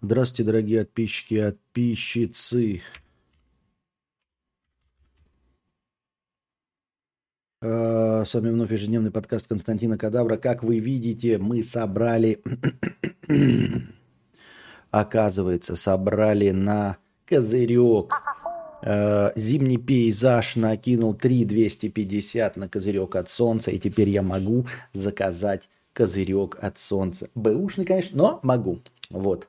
Здравствуйте, дорогие подписчики и подписчицы. А, С вами вновь ежедневный подкаст Константина Кадавра. Как вы видите, мы собрали, оказывается, собрали на козырек. А, Зимний пейзаж накинул 3,250 на козырек от солнца, и теперь я могу заказать козырек от солнца. Бэушный, конечно, но могу. Вот.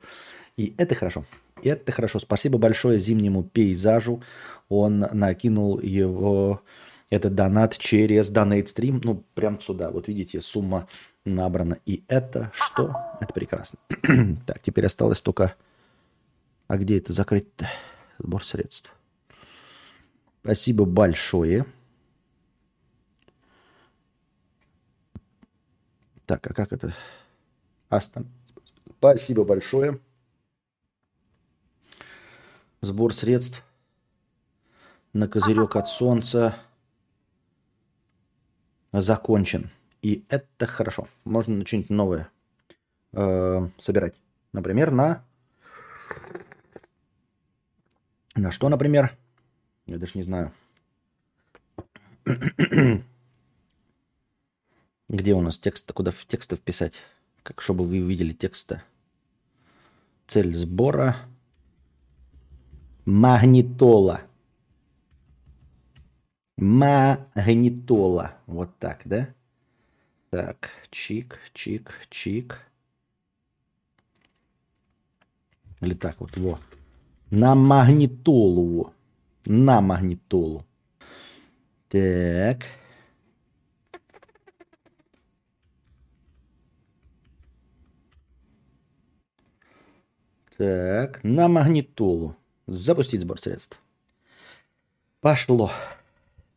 И это хорошо. Это хорошо. Спасибо большое зимнему пейзажу. Он накинул его, этот донат через Donate Stream. Ну, прям сюда. Вот видите, сумма набрана. И это что? Это прекрасно. так, теперь осталось только... А где это закрыть-то? Сбор средств. Спасибо большое. Так, а как это? Астон. Спасибо большое. Сбор средств на козырек от солнца закончен. И это хорошо. Можно на что-нибудь новое э, собирать. Например, на... На что, например? Я даже не знаю. Где у нас текст? Куда в тексты вписать? Как чтобы вы увидели текста. Цель сбора. Магнитола. Магнитола. Вот так, да? Так, чик, чик, чик. Или так вот, во. На магнитолу, во. На магнитолу. Так. Так, на магнитолу. Запустить сбор средств. Пошло.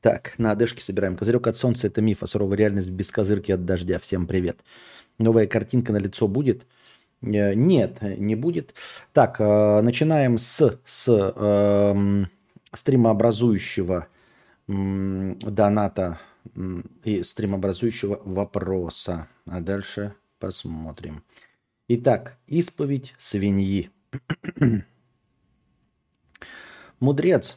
Так, на одежке собираем. Козырек от солнца – это миф, а суровая реальность без козырки от дождя. Всем привет. Новая картинка на лицо будет? Э, нет, не будет. Так, э, начинаем с, с э, стримообразующего доната и стримообразующего вопроса. А дальше посмотрим. Итак, исповедь свиньи. Мудрец.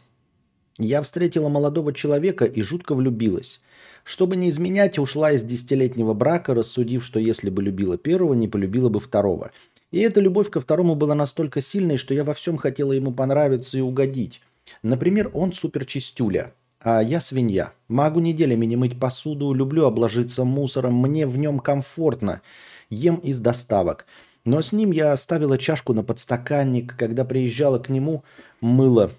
Я встретила молодого человека и жутко влюбилась. Чтобы не изменять, ушла из десятилетнего брака, рассудив, что если бы любила первого, не полюбила бы второго. И эта любовь ко второму была настолько сильной, что я во всем хотела ему понравиться и угодить. Например, он суперчистюля, а я свинья. Могу неделями не мыть посуду, люблю обложиться мусором, мне в нем комфортно. Ем из доставок. Но с ним я оставила чашку на подстаканник, когда приезжала к нему, мыло.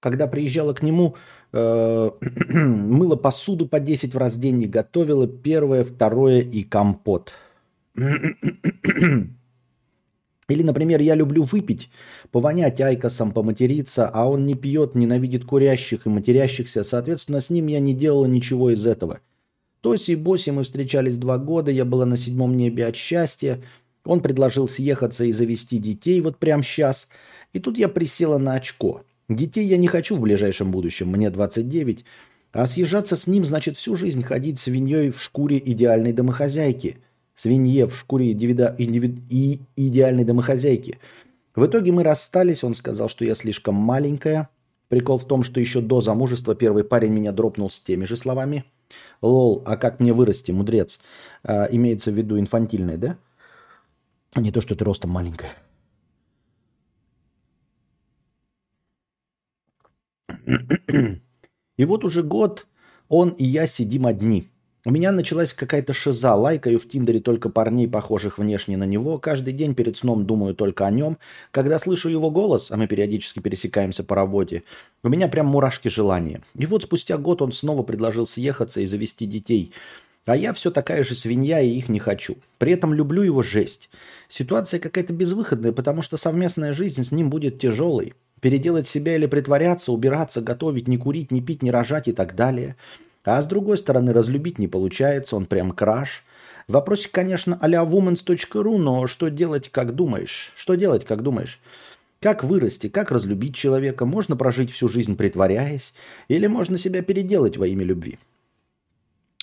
Когда приезжала к нему, э, мыла посуду по 10 в раз в день и готовила первое, второе и компот. Или, например, я люблю выпить, повонять айкосом, поматериться, а он не пьет, ненавидит курящих и матерящихся. Соответственно, с ним я не делала ничего из этого. Тоси и Боси мы встречались два года, я была на седьмом небе от счастья. Он предложил съехаться и завести детей вот прямо сейчас. И тут я присела на очко. Детей я не хочу в ближайшем будущем, мне 29. А съезжаться с ним значит всю жизнь ходить свиньей в шкуре идеальной домохозяйки – свинье в шкуре индивида, индивид, и идеальной домохозяйки. В итоге мы расстались, он сказал, что я слишком маленькая. Прикол в том, что еще до замужества первый парень меня дропнул с теми же словами. Лол, а как мне вырасти, мудрец? А, имеется в виду инфантильный, да? Не то, что ты ростом маленькая. И вот уже год он и я сидим одни – у меня началась какая-то шиза. Лайкаю в Тиндере только парней, похожих внешне на него. Каждый день перед сном думаю только о нем. Когда слышу его голос, а мы периодически пересекаемся по работе, у меня прям мурашки желания. И вот спустя год он снова предложил съехаться и завести детей. А я все такая же свинья и их не хочу. При этом люблю его жесть. Ситуация какая-то безвыходная, потому что совместная жизнь с ним будет тяжелой. Переделать себя или притворяться, убираться, готовить, не курить, не пить, не рожать и так далее – а с другой стороны, разлюбить не получается, он прям краш. Вопросик, конечно, а-ля womans.ru, но что делать, как думаешь? Что делать, как думаешь? Как вырасти, как разлюбить человека? Можно прожить всю жизнь притворяясь? Или можно себя переделать во имя любви?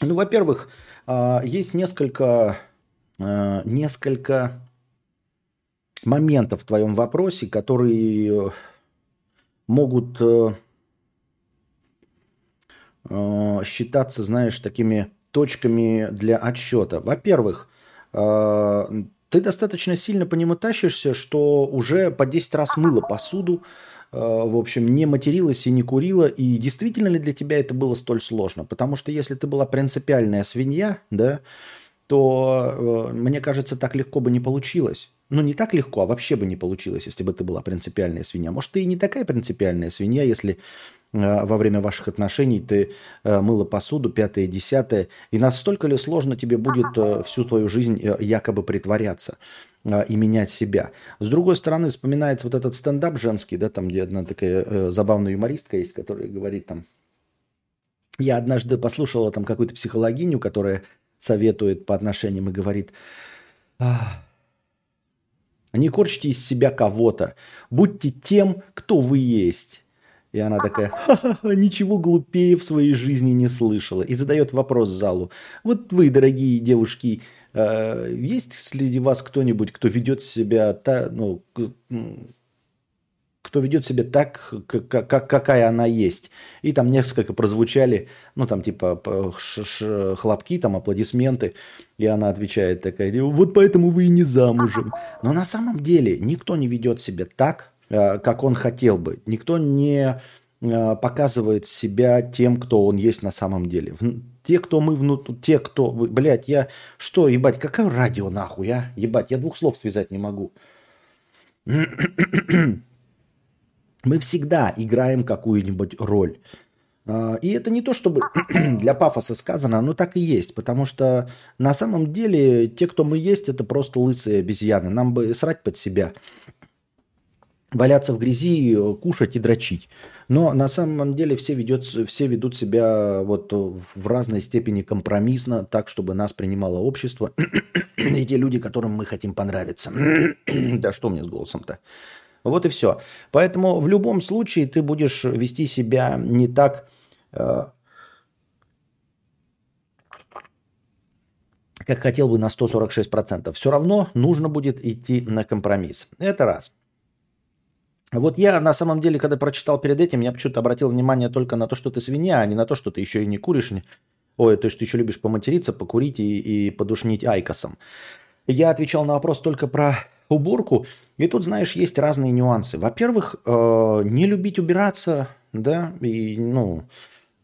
Ну, во-первых, а, есть несколько, а, несколько моментов в твоем вопросе, которые могут э, э, считаться, знаешь, такими точками для отсчета. Во-первых, а, ты достаточно сильно по нему тащишься, что уже по 10 раз мыло посуду, э, в общем, не материлась и не курила. И действительно ли для тебя это было столь сложно? Потому что если ты была принципиальная свинья, да, то, э, мне кажется, так легко бы не получилось. Ну, не так легко, а вообще бы не получилось, если бы ты была принципиальная свинья. Может, ты и не такая принципиальная свинья, если Э, во время ваших отношений ты э, мыла посуду, пятое, десятое, и настолько ли сложно тебе будет э, всю твою жизнь якобы притворяться и менять себя. С другой стороны, вспоминается вот этот стендап женский, да, там, где одна такая забавная юмористка есть, которая говорит там, я однажды послушала там какую-то психологиню, которая советует по отношениям и говорит, не корчите из себя кого-то, будьте тем, кто вы есть. И она такая, ха-ха-ха, ничего глупее в своей жизни не слышала. И задает вопрос залу. Вот вы, дорогие девушки, э, есть среди вас кто-нибудь, кто ведет себя, та, ну, кто ведет себя так, как, как, какая она есть. И там несколько прозвучали, ну там типа хлопки, там аплодисменты. И она отвечает такая, вот поэтому вы и не замужем. Но на самом деле никто не ведет себя так, Э, как он хотел бы. Никто не э, показывает себя тем, кто он есть на самом деле. Те, кто мы внутри, те, кто... Блядь, я... Что, ебать, какое радио нахуй, а? Ебать, я двух слов связать не могу. Мы всегда играем какую-нибудь роль. Э, и это не то, чтобы для пафоса сказано, но так и есть. Потому что на самом деле те, кто мы есть, это просто лысые обезьяны. Нам бы срать под себя валяться в грязи, кушать и дрочить. Но на самом деле все, ведет, все ведут себя вот в разной степени компромиссно, так, чтобы нас принимало общество и те люди, которым мы хотим понравиться. да что мне с голосом-то? Вот и все. Поэтому в любом случае ты будешь вести себя не так, э, как хотел бы на 146%. Все равно нужно будет идти на компромисс. Это раз. Вот я на самом деле, когда прочитал перед этим, я почему-то обратил внимание только на то, что ты свинья, а не на то, что ты еще и не куришь. Ой, то есть ты еще любишь поматериться, покурить и, и подушнить айкосом. Я отвечал на вопрос только про уборку. И тут, знаешь, есть разные нюансы. Во-первых, э, не любить убираться, да, и, ну,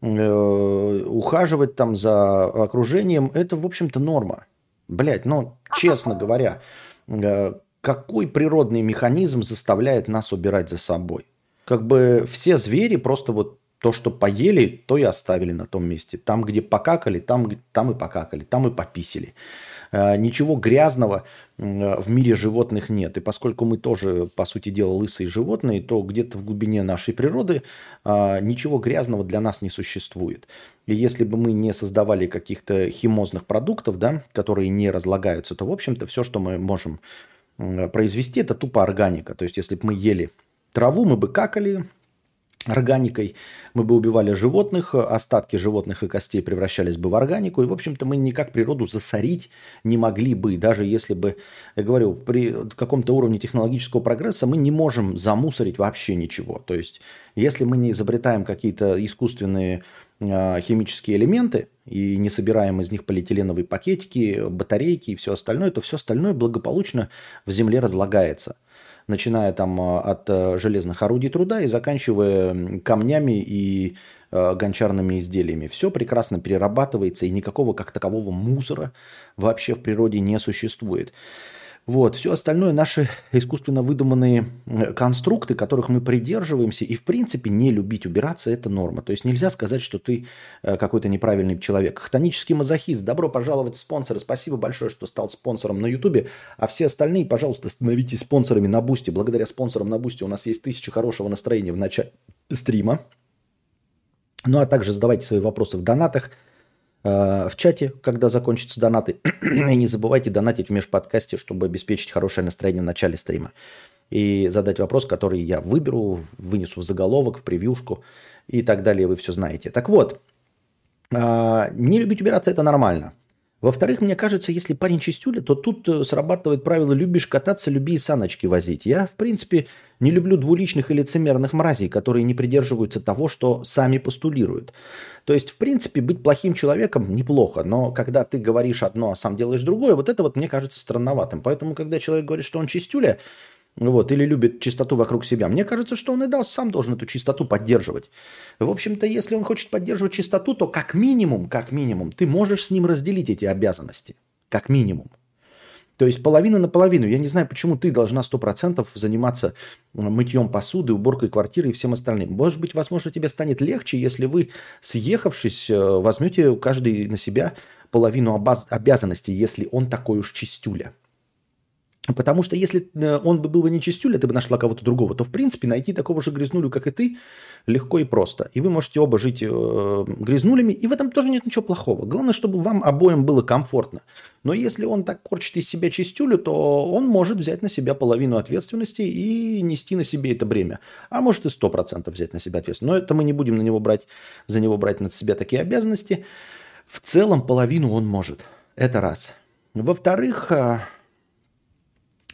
э, ухаживать там за окружением, это, в общем-то, норма. Блять, ну, честно говоря, э, какой природный механизм заставляет нас убирать за собой? Как бы все звери просто вот то, что поели, то и оставили на том месте. Там, где покакали, там, там и покакали, там и пописили. А, ничего грязного в мире животных нет. И поскольку мы тоже, по сути дела, лысые животные, то где-то в глубине нашей природы а, ничего грязного для нас не существует. И если бы мы не создавали каких-то химозных продуктов, да, которые не разлагаются, то, в общем-то, все, что мы можем произвести, это тупо органика. То есть, если бы мы ели траву, мы бы какали органикой, мы бы убивали животных, остатки животных и костей превращались бы в органику, и, в общем-то, мы никак природу засорить не могли бы, даже если бы, я говорю, при каком-то уровне технологического прогресса мы не можем замусорить вообще ничего. То есть, если мы не изобретаем какие-то искусственные а, химические элементы и не собираем из них полиэтиленовые пакетики, батарейки и все остальное, то все остальное благополучно в земле разлагается. Начиная там а, от а, железных орудий труда и заканчивая камнями и гончарными изделиями. Все прекрасно перерабатывается и никакого как такового мусора вообще в природе не существует. Вот. Все остальное наши искусственно выдуманные э, конструкты, которых мы придерживаемся, и в принципе не любить убираться – это норма. То есть нельзя сказать, что ты э, какой-то неправильный человек. Хтонический мазохист, добро пожаловать в спонсоры. Спасибо большое, что стал спонсором на Ютубе. А все остальные, пожалуйста, становитесь спонсорами на Бусти. Благодаря спонсорам на Бусти у нас есть тысяча хорошего настроения в начале стрима. Ну а также задавайте свои вопросы в донатах – в чате, когда закончатся донаты. И не забывайте донатить в межподкасте, чтобы обеспечить хорошее настроение в начале стрима. И задать вопрос, который я выберу, вынесу в заголовок, в превьюшку и так далее. Вы все знаете. Так вот, А, не любить убираться – это нормально. Во-вторых, мне кажется, если парень чистюля, то тут э, срабатывает правило «любишь кататься, люби и саночки возить». Я, в принципе, не люблю двуличных и лицемерных мразей, которые не придерживаются того, что сами постулируют. То есть, в принципе, быть плохим человеком неплохо, но когда ты говоришь одно, а сам делаешь другое, вот это вот мне кажется странноватым. Поэтому, когда человек говорит, что он чистюля, вот, или любит чистоту вокруг себя. Мне кажется, что он и дал, сам должен эту чистоту поддерживать. В общем-то, если он хочет поддерживать чистоту, то как минимум, как минимум, ты можешь с ним разделить эти обязанности. Как минимум. То есть половина на половину. Я не знаю, почему ты должна 100% заниматься мытьем посуды, уборкой квартиры и всем остальным. Может быть, возможно, тебе станет легче, если вы, съехавшись, э, возьмете каждый на себя половину обязанностей, если он такой уж чистюля. Потому что если э, он бы был бы не чистюля, ты бы нашла кого-то другого, то в принципе найти такого же грязнулю, как и ты, легко и просто. И вы можете оба жить э, грязнулями, и в этом тоже нет ничего плохого. Главное, чтобы вам обоим было комфортно. Но если он так корчит из себя чистюлю, то он может взять на себя половину ответственности и нести на себе это бремя. А может и сто процентов взять на себя ответственность. Но это мы не будем на него брать, за него брать на себя такие обязанности. В целом половину он может. Это раз. Во-вторых, э,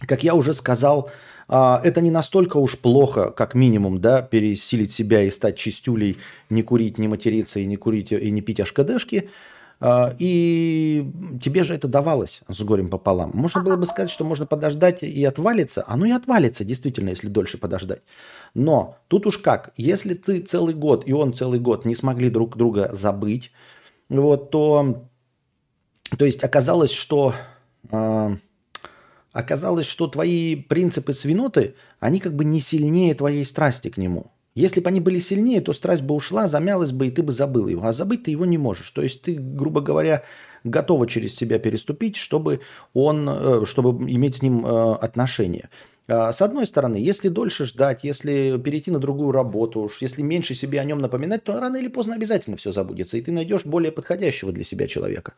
как я уже сказал, а, это не настолько уж плохо, как минимум, да, пересилить себя и стать чистюлей, не курить, не материться и не курить и не пить ашкадешки. А, и тебе же это давалось с горем пополам. Можно было бы сказать, что можно подождать и отвалиться. Оно и отвалится, действительно, если дольше подождать. Но тут уж как, если ты целый год и он целый год не смогли друг друга забыть, вот, то, то есть оказалось, что а, оказалось, что твои принципы свиноты, они как бы не сильнее твоей страсти к нему. Если бы они были сильнее, то страсть бы ушла, замялась бы, и ты бы забыл его. А забыть ты его не можешь. То есть ты, грубо говоря, готова через себя переступить, чтобы, он, э, чтобы иметь с ним э, отношения. А, с одной стороны, если дольше ждать, если перейти на другую работу, уж если меньше себе о нем напоминать, то рано или поздно обязательно все забудется, и ты найдешь более подходящего для себя человека.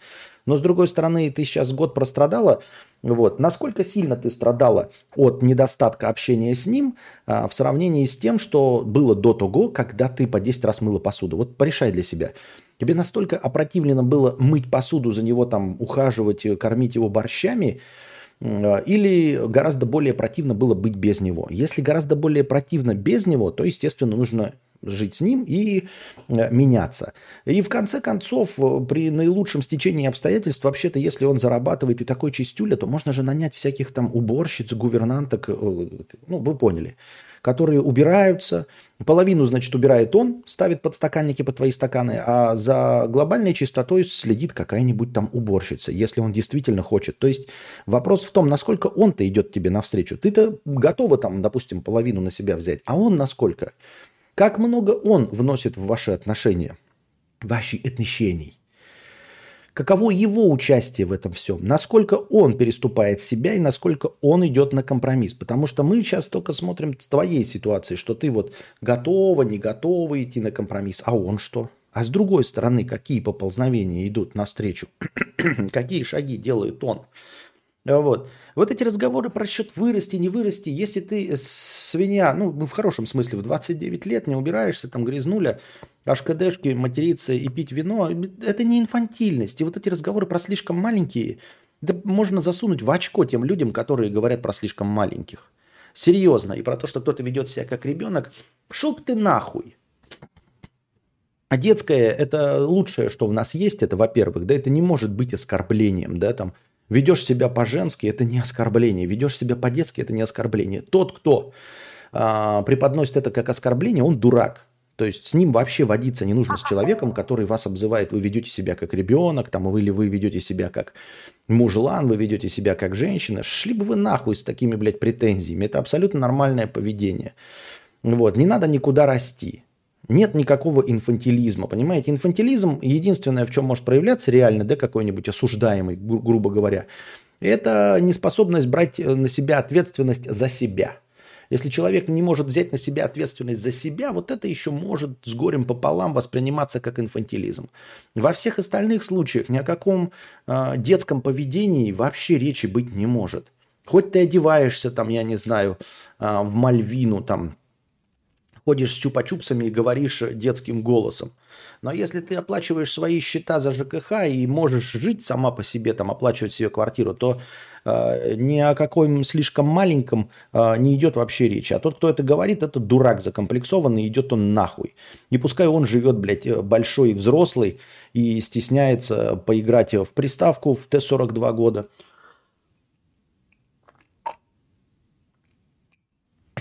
Но с другой стороны, ты сейчас год прострадала, вот. Насколько сильно ты страдала от недостатка общения с ним а, в сравнении с тем, что было до того, когда ты по 10 раз мыла посуду? Вот порешай для себя. Тебе настолько опротивлено было мыть посуду, за него там ухаживать, кормить его борщами – или гораздо более противно было быть без него. Если гораздо более противно без него, то, естественно, нужно жить с ним и э, меняться. И в конце концов, э, при наилучшем стечении обстоятельств, вообще-то, если он зарабатывает и такой чистюля, то можно же нанять всяких там уборщиц, гувернанток, э, ну, вы поняли которые убираются. Половину, значит, убирает он, ставит подстаканники под твои стаканы, а за глобальной чистотой следит какая-нибудь там уборщица, если он действительно хочет. То есть вопрос в том, насколько он-то идет тебе навстречу. Ты-то готова там, допустим, половину на себя взять, а он насколько? Как много он вносит в ваши отношения, ваши отношения? Каково его участие в этом всем? Насколько он переступает себя и насколько он идет на компромисс? Потому что мы сейчас только смотрим с твоей ситуации, что ты вот готова, не готова идти на компромисс, а он что? А с другой стороны, какие поползновения идут навстречу? какие шаги делает он? Вот. вот эти разговоры про счет вырасти, не вырасти. Если ты свинья, ну, в хорошем смысле, в 29 лет не убираешься, там грязнуля, HКДшки, материться и пить вино, это не инфантильность. И вот эти разговоры про слишком маленькие, да можно засунуть в очко тем людям, которые говорят про слишком маленьких. Серьезно. И про то, что кто-то ведет себя как ребенок. Шел ты нахуй. А детское – это лучшее, что в нас есть, это, во-первых, да, это не может быть оскорблением, да, там, ведешь себя по-женски – это не оскорбление, ведешь себя по-детски – это не оскорбление. Тот, кто а, преподносит это как оскорбление, он дурак. То есть с ним вообще водиться не нужно с человеком, который вас обзывает, вы ведете себя как ребенок, там, или вы ведете себя как мужлан, вы ведете себя как женщина. Шли бы вы нахуй с такими, блядь, претензиями. Это абсолютно нормальное поведение. Вот, не надо никуда расти. Нет никакого инфантилизма, понимаете? Инфантилизм единственное, в чем может проявляться реально, да, какой-нибудь осуждаемый, гру- грубо говоря, это неспособность брать на себя ответственность за себя – если человек не может взять на себя ответственность за себя, вот это еще может с горем пополам восприниматься как инфантилизм. Во всех остальных случаях ни о каком э, детском поведении вообще речи быть не может. Хоть ты одеваешься там, я не знаю, э, в Мальвину, там, ходишь с чупа-чупсами и говоришь детским голосом. Но если ты оплачиваешь свои счета за ЖКХ и можешь жить сама по себе, там, оплачивать себе квартиру, то э, ни о каком слишком маленьком э, не идет вообще речи. А тот, кто это говорит, это дурак закомплексованный, идет он нахуй. И пускай он живет, блядь, большой взрослый и стесняется поиграть в приставку в Т-42 года –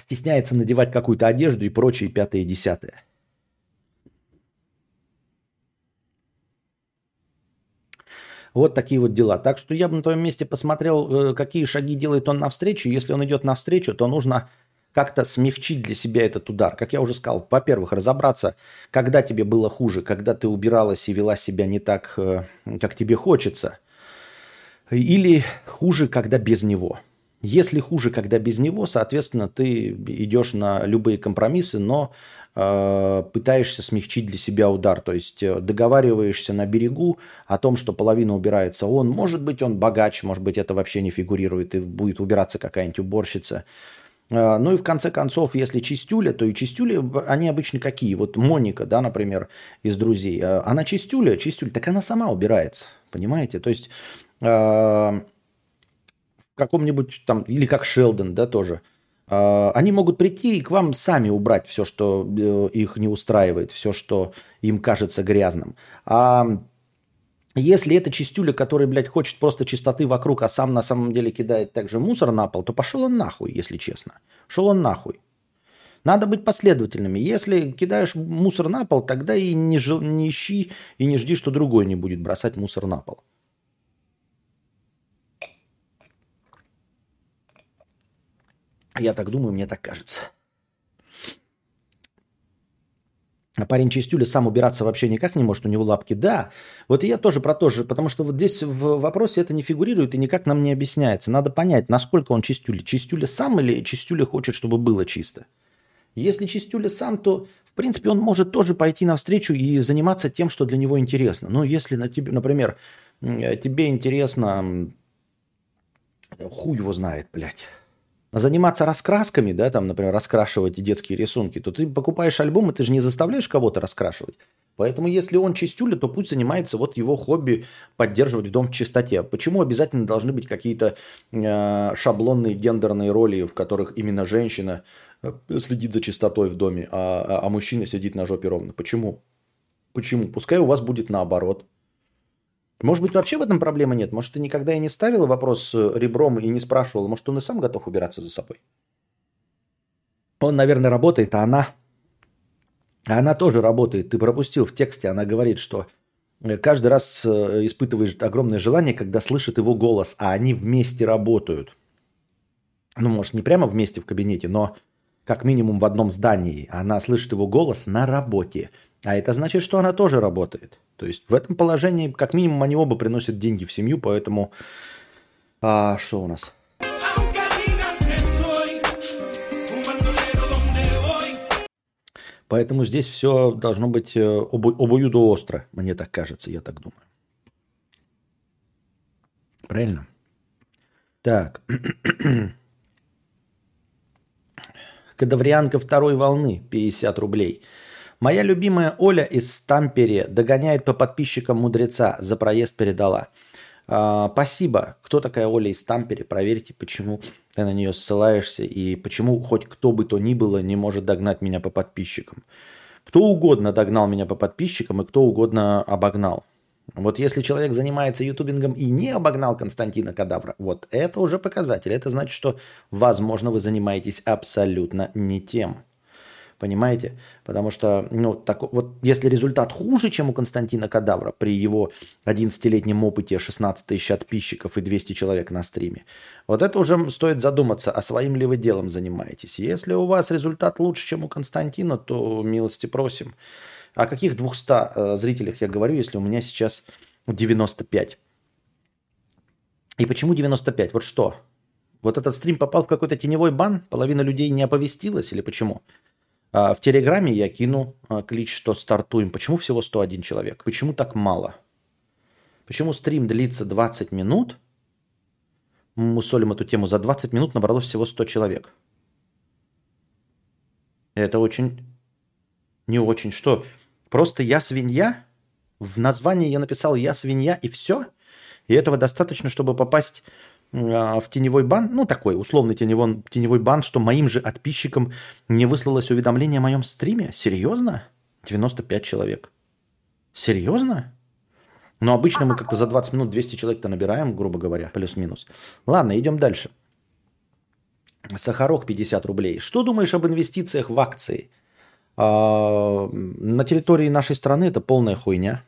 стесняется надевать какую-то одежду и прочее пятое и десятое. Вот такие вот дела. Так что я бы на твоем месте посмотрел, э, какие шаги делает он навстречу. Если он идет навстречу, то нужно как-то смягчить для себя этот удар. Как я уже сказал, во-первых, разобраться, когда тебе было хуже, когда ты убиралась и вела себя не так, э, как тебе хочется. Или хуже, когда без него – если хуже, когда без него, соответственно, ты идешь на любые компромиссы, но э, пытаешься смягчить для себя удар. То есть э, договариваешься на берегу о том, что половина убирается он. Может быть, он богач, может быть, это вообще не фигурирует, и будет убираться какая-нибудь уборщица. Э, ну и в конце концов, если чистюля, то и чистюли, они обычно какие? Вот Моника, да, например, из друзей. Э, она чистюля, чистюля, так она сама убирается. Понимаете? То есть каком-нибудь там, или как Шелдон, да, тоже, а, они могут прийти и к вам сами убрать все, что э, их не устраивает, все, что им кажется грязным. А если это чистюля, который, блядь, хочет просто чистоты вокруг, а сам на самом деле кидает также мусор на пол, то пошел он нахуй, если честно. Шел он нахуй. Надо быть последовательными. Если кидаешь мусор на пол, тогда и не, жи, не ищи и не жди, что другой не будет бросать мусор на пол. Я так думаю, мне так кажется. А парень Чистюля сам убираться вообще никак не может, у него лапки. Да, вот и я тоже про то же, потому что вот здесь в вопросе это не фигурирует и никак нам не объясняется. Надо понять, насколько он Чистюля. Чистюля сам или Чистюля хочет, чтобы было чисто? Если Чистюля сам, то, в принципе, он может тоже пойти навстречу и заниматься тем, что для него интересно. Но если, на тебе, например, тебе интересно, хуй его знает, блядь заниматься раскрасками, да, там, например, раскрашивать детские рисунки, то ты покупаешь альбом, и ты же не заставляешь кого-то раскрашивать. Поэтому если он чистюля, то пусть занимается вот его хобби поддерживать дом в чистоте. Почему обязательно должны быть какие-то э, шаблонные гендерные роли, в которых именно женщина э, следит за чистотой в доме, а, а, а мужчина сидит на жопе ровно? Почему? Почему? Пускай у вас будет наоборот. Может быть, вообще в этом проблемы нет? Может, ты никогда и не ставила вопрос э, ребром и не спрашивала? Может, он и сам готов убираться за собой? Он, наверное, работает, а она... А она тоже работает. Ты пропустил в тексте, она говорит, что э, каждый раз э, испытываешь огромное желание, когда слышит его голос, а они вместе работают. Ну, может, не прямо вместе в кабинете, но как минимум в одном здании. Она слышит его голос на работе. А это значит, что она тоже работает. То есть в этом положении, как минимум, они оба приносят деньги в семью, поэтому... А, что у нас? Поэтому здесь все должно быть э, обо, обоюдоостро, мне так кажется, я так думаю. Правильно? Так. Кадаврианка второй волны, 50 рублей. Моя любимая Оля из Стампере догоняет по подписчикам мудреца. За проезд передала. А, спасибо. Кто такая Оля из Стампере? Проверьте, почему ты на нее ссылаешься и почему хоть кто бы то ни было не может догнать меня по подписчикам. Кто угодно догнал меня по подписчикам и кто угодно обогнал. Вот если человек занимается ютубингом и не обогнал Константина Кадавра, вот это уже показатель. Это значит, что, возможно, вы занимаетесь абсолютно не тем. Понимаете? Потому что, ну, так, вот если результат хуже, чем у Константина Кадавра при его 11-летнем опыте 16 тысяч подписчиков и 200 человек на стриме, вот это уже стоит задуматься, а своим ли вы делом занимаетесь. Если у вас результат лучше, чем у Константина, то милости просим. О каких 200 э, зрителях я говорю, если у меня сейчас 95? И почему 95? Вот что? Вот этот стрим попал в какой-то теневой бан? Половина людей не оповестилась или почему? А в Телеграме я кину а, клич, что стартуем. Почему всего 101 человек? Почему так мало? Почему стрим длится 20 минут? Мы солим эту тему. За 20 минут набралось всего 100 человек. Это очень Не очень. Что? Просто я свинья? В названии я написал «я свинья» и все? И этого достаточно, чтобы попасть а, в теневой бан, ну такой условный теневой, теневой бан, что моим же подписчикам не выслалось уведомление о моем стриме? Серьезно? 95 человек. Серьезно? Но обычно мы как-то за 20 минут 200 человек-то набираем, грубо говоря, плюс-минус. Ладно, идем дальше. Сахарок 50 рублей. Что думаешь об инвестициях в акции? А, на территории нашей страны это полная хуйня.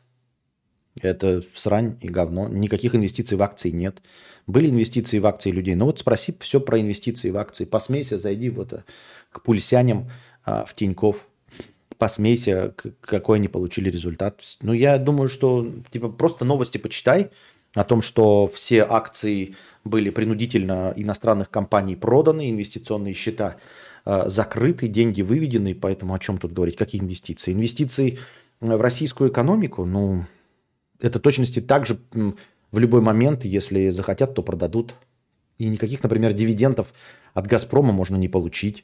Это срань и говно. Никаких инвестиций в акции нет. Были инвестиции в акции людей. Ну вот спроси все про инвестиции в акции. Посмейся, зайди вот э, к пульсяням а, в Тиньков. Посмейся, какой они получили результат. Ну я думаю, что типа просто новости почитай о том, что все акции были принудительно иностранных компаний проданы, инвестиционные счета э, закрыты, деньги выведены, поэтому о чем тут говорить, какие инвестиции? Инвестиции в российскую экономику, ну, это точности также в любой момент, если захотят, то продадут. И никаких, например, дивидендов от «Газпрома» можно не получить,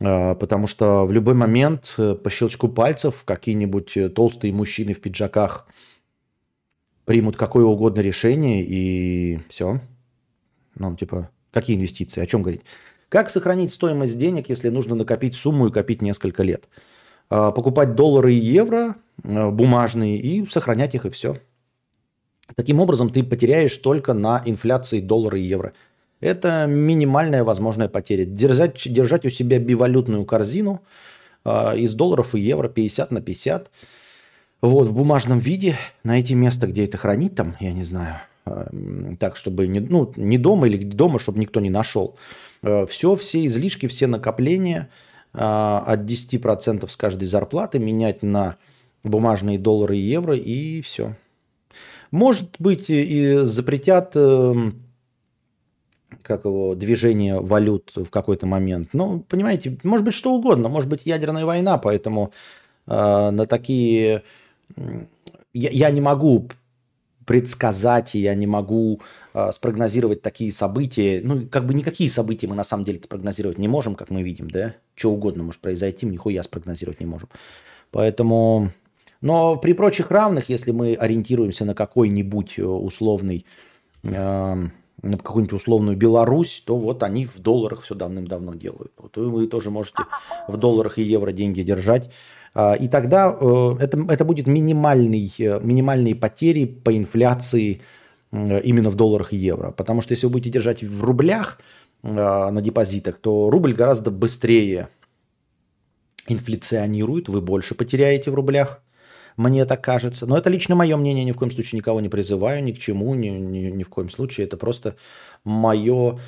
э, потому что в любой момент э, по щелчку пальцев какие-нибудь толстые мужчины в пиджаках примут какое угодно решение, и все – ну, типа, какие инвестиции? О чем говорить? Как сохранить стоимость денег, если нужно накопить сумму и копить несколько лет? А, покупать доллары и евро а, бумажные и сохранять их, и все. Таким образом, ты потеряешь только на инфляции доллара и евро. Это минимальная возможная потеря. Держать, держать у себя бивалютную корзину э, из долларов и евро 50 на 50. Вот, в бумажном виде. Найти место, где это хранить там, я не знаю – Эм, так, чтобы не, ну, не дома или дома, чтобы никто не нашел. Э, все, все излишки, все накопления э, от 10% с каждой зарплаты менять на бумажные доллары и евро, и все. Может быть, и запретят эм, как его, движение валют в какой-то момент. Ну, понимаете, может быть что угодно, может быть ядерная война, поэтому э, на такие... Я, я не могу предсказать, я не могу э, спрогнозировать такие события. Ну, как бы никакие события мы на самом деле спрогнозировать не можем, как мы видим, да? Что угодно может произойти, мы нихуя спрогнозировать не можем. Поэтому... Но при прочих равных, если мы ориентируемся на какой-нибудь э, условный, э, на какую-нибудь условную Беларусь, то вот они в долларах все давным-давно делают. Вот вы тоже можете в долларах и евро деньги держать а, и тогда э, это, это будет минимальный, э, минимальные потери по инфляции именно в долларах и евро. Потому что если вы будете держать в рублях на депозитах, то рубль гораздо быстрее инфляционирует, вы больше потеряете в рублях. Мне так кажется. Но это лично мое мнение, ни в коем случае никого не призываю, ни к чему, ни, ни, ни в коем случае. Это просто мое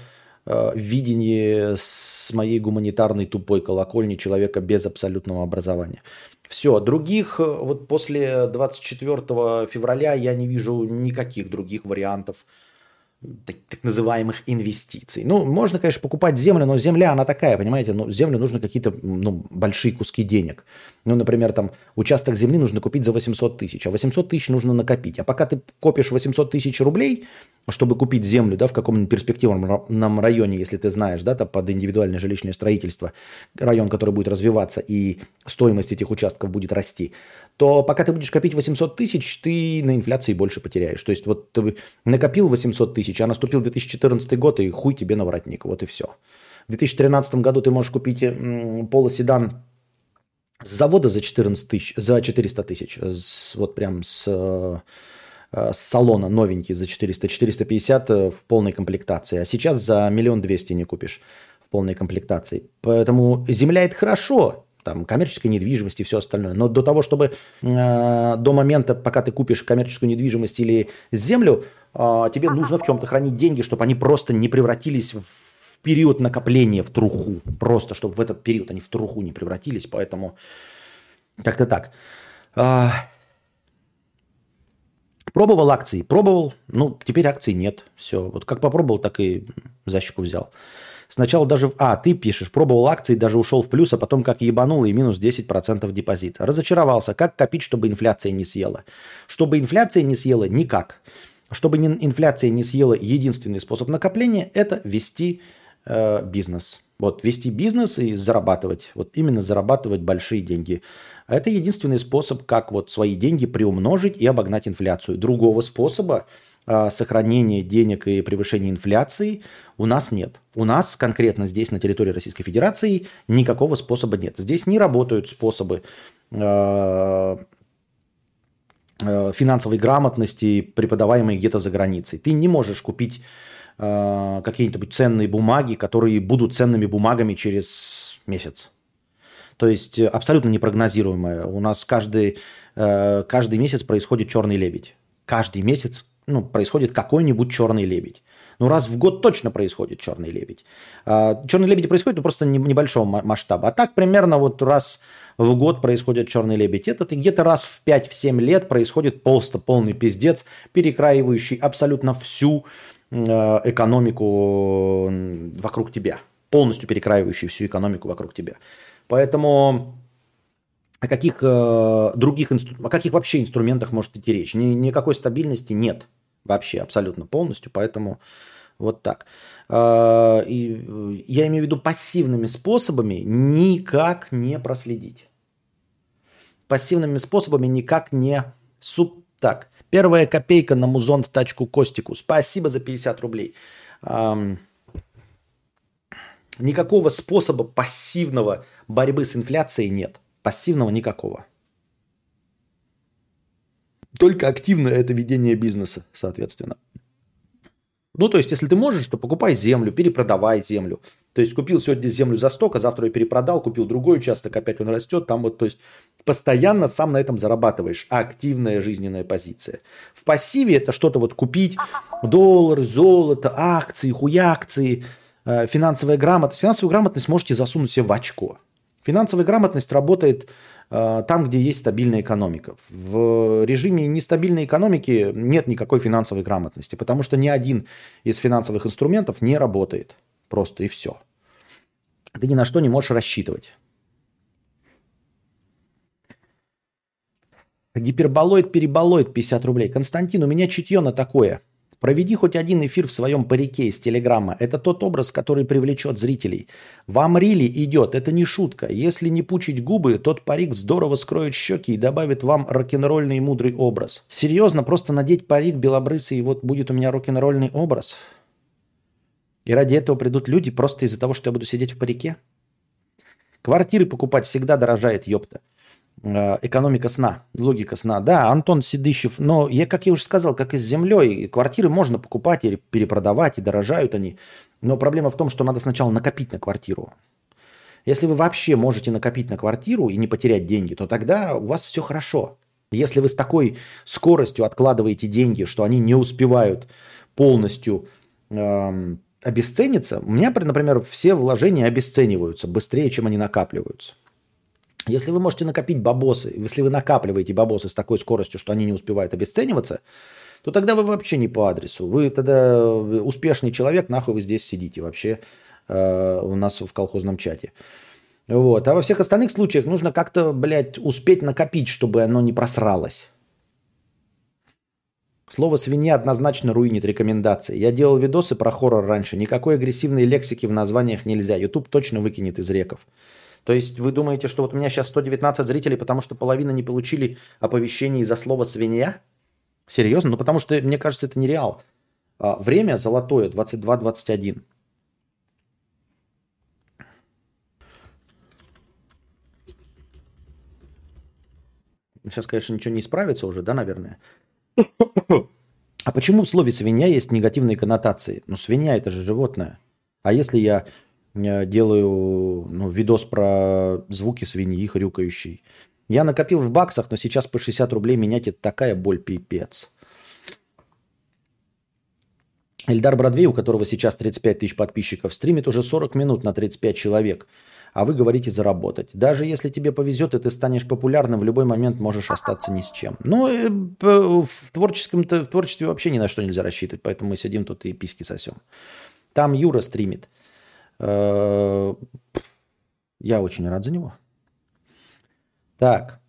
э, видение с моей гуманитарной тупой колокольни человека без абсолютного образования. Все, других, э, вот после 24 февраля я не вижу никаких других вариантов так, так называемых инвестиций. Ну, можно, конечно, покупать землю, но земля, она такая, понимаете, ну, землю нужно какие-то ну, большие куски денег. Ну, например, там участок земли нужно купить за 800 тысяч, а 800 тысяч нужно накопить. А пока ты копишь 800 тысяч рублей, чтобы купить землю, да, в каком-нибудь перспективном районе, если ты знаешь, да, там под индивидуальное жилищное строительство, район, который будет развиваться, и стоимость этих участков будет расти, то пока ты будешь копить 800 тысяч, ты на инфляции больше потеряешь. То есть вот ты накопил 800 тысяч, а наступил 2014 год, и хуй тебе на воротник. Вот и все. В 2013 году ты можешь купить полоседан с завода за 14 тысяч, за 400 тысяч, вот прям с, э, с салона новенький за 400, 450 э, в полной комплектации, а сейчас за миллион двести не купишь в полной комплектации. Поэтому земля это хорошо, там коммерческая недвижимость и все остальное. Но до того, чтобы э, до момента, пока ты купишь коммерческую недвижимость или землю, э, тебе нужно в чем-то хранить деньги, чтобы они просто не превратились в период накопления в труху. Просто, чтобы в этот период они в труху не превратились. Поэтому как-то так. А... Пробовал акции? Пробовал. Ну, теперь акций нет. Все. Вот как попробовал, так и за щеку взял. Сначала даже... А, ты пишешь, пробовал акции, даже ушел в плюс, а потом как ебанул и минус 10% депозита. Разочаровался. Как копить, чтобы инфляция не съела? Чтобы инфляция не съела? Никак. Чтобы инфляция не съела, единственный способ накопления – это вести э, бизнес. Вот вести бизнес и зарабатывать. Вот именно зарабатывать большие деньги. Это единственный способ, как вот свои деньги приумножить и обогнать инфляцию. Другого способа сохранения денег и превышения инфляции у нас нет. У нас конкретно здесь, на территории Российской Федерации, никакого способа нет. Здесь не работают способы э, э, финансовой грамотности, преподаваемые где-то за границей. Ты не можешь купить какие-нибудь ценные бумаги, которые будут ценными бумагами через месяц. То есть абсолютно непрогнозируемое. У нас каждый, каждый месяц происходит черный лебедь. Каждый месяц ну, происходит какой-нибудь черный лебедь. Ну, раз в год точно происходит черный лебедь. А, черный лебедь происходит, но просто небольшого масштаба. А так примерно вот раз в год происходит черный лебедь. Это где-то раз в 5-7 лет происходит просто полный пиздец, перекраивающий абсолютно всю э, экономику вокруг тебя. Полностью перекраивающий всю экономику вокруг тебя. Поэтому о каких э, других о каких вообще инструментах может идти речь? Ни, никакой стабильности нет вообще абсолютно полностью, поэтому вот так. Э, и, я имею в виду пассивными способами никак не проследить. Пассивными способами никак не суп. Так, первая копейка на музон в тачку Костику. Спасибо за 50 рублей. Никакого способа пассивного борьбы с инфляцией нет. Пассивного никакого. Только активное это ведение бизнеса, соответственно. Ну, то есть, если ты можешь, то покупай землю, перепродавай землю. То есть, купил сегодня землю за столько, завтра я перепродал, купил другой участок, опять он растет. Там вот, то есть, постоянно сам на этом зарабатываешь. Активная жизненная позиция. В пассиве это что-то вот купить, доллары, золото, акции, хуякции, э, финансовая грамотность. Финансовую грамотность можете засунуть себе в очко. Финансовая грамотность работает там, где есть стабильная экономика. В режиме нестабильной экономики нет никакой финансовой грамотности, потому что ни один из финансовых инструментов не работает. Просто и все. Ты ни на что не можешь рассчитывать. Гиперболоид, переболоид 50 рублей. Константин, у меня чутье на такое – Проведи хоть один эфир в своем парике из Телеграма. Это тот образ, который привлечет зрителей. Вам рили идет, это не шутка. Если не пучить губы, тот парик здорово скроет щеки и добавит вам рок-н-ролльный мудрый образ. Серьезно, просто надеть парик белобрысый, и вот будет у меня рок-н-ролльный образ? И ради этого придут люди просто из-за того, что я буду сидеть в парике? Квартиры покупать всегда дорожает, ёпта. Э, экономика сна, логика сна. Да, Антон Сидыщев, но я, как я уже сказал, как и с землей, квартиры можно покупать или перепродавать, и дорожают они. Но проблема в том, что надо сначала накопить на квартиру. Если вы вообще можете накопить на квартиру и не потерять деньги, то тогда у вас все хорошо. Если вы с такой скоростью откладываете деньги, что они не успевают полностью эм, обесцениться, у меня, например, все вложения обесцениваются быстрее, чем они накапливаются. Если вы можете накопить бабосы, если вы накапливаете бабосы с такой скоростью, что они не успевают обесцениваться, то тогда вы вообще не по адресу. Вы тогда успешный человек, нахуй вы здесь сидите вообще э, у нас в колхозном чате. Вот. А во всех остальных случаях нужно как-то, блядь, успеть накопить, чтобы оно не просралось. Слово «свинья» однозначно руинит рекомендации. Я делал видосы про хоррор раньше. Никакой агрессивной лексики в названиях нельзя. YouTube точно выкинет из реков. То есть вы думаете, что вот у меня сейчас 119 зрителей, потому что половина не получили оповещений из-за слова «свинья»? Серьезно? Ну, потому что, мне кажется, это нереал. А, время золотое, 22-21. Сейчас, конечно, ничего не исправится уже, да, наверное? А почему в слове «свинья» есть негативные коннотации? Ну, свинья – это же животное. А если я делаю ну, видос про звуки свиньи хрюкающей. Я накопил в баксах, но сейчас по 60 рублей менять это такая боль пипец. Эльдар Бродвей, у которого сейчас 35 тысяч подписчиков, стримит уже 40 минут на 35 человек. А вы говорите заработать. Даже если тебе повезет, и ты станешь популярным, в любой момент можешь остаться ни с чем. Но э, в, творческом в творчестве вообще ни на что нельзя рассчитывать, поэтому мы сидим тут и писки сосем. Там Юра стримит. Э, я очень рад за него. Так.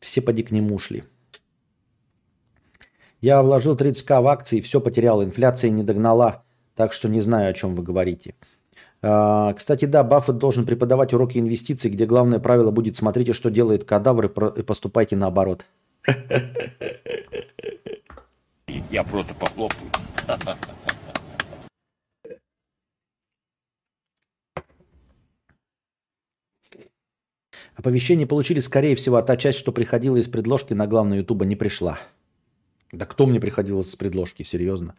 Все поди к нему ушли. Я вложил 30к в акции, все потерял. Инфляция не догнала. Так что не знаю, о чем вы говорите. А, кстати, да, Баффет должен преподавать уроки инвестиций, где главное правило будет смотрите, что делает кадавр и поступайте наоборот. Я просто похлопаю. Оповещение получили, скорее всего, а та часть, что приходила из предложки на главную Ютуба, не пришла. Да кто мне приходил с предложки, серьезно?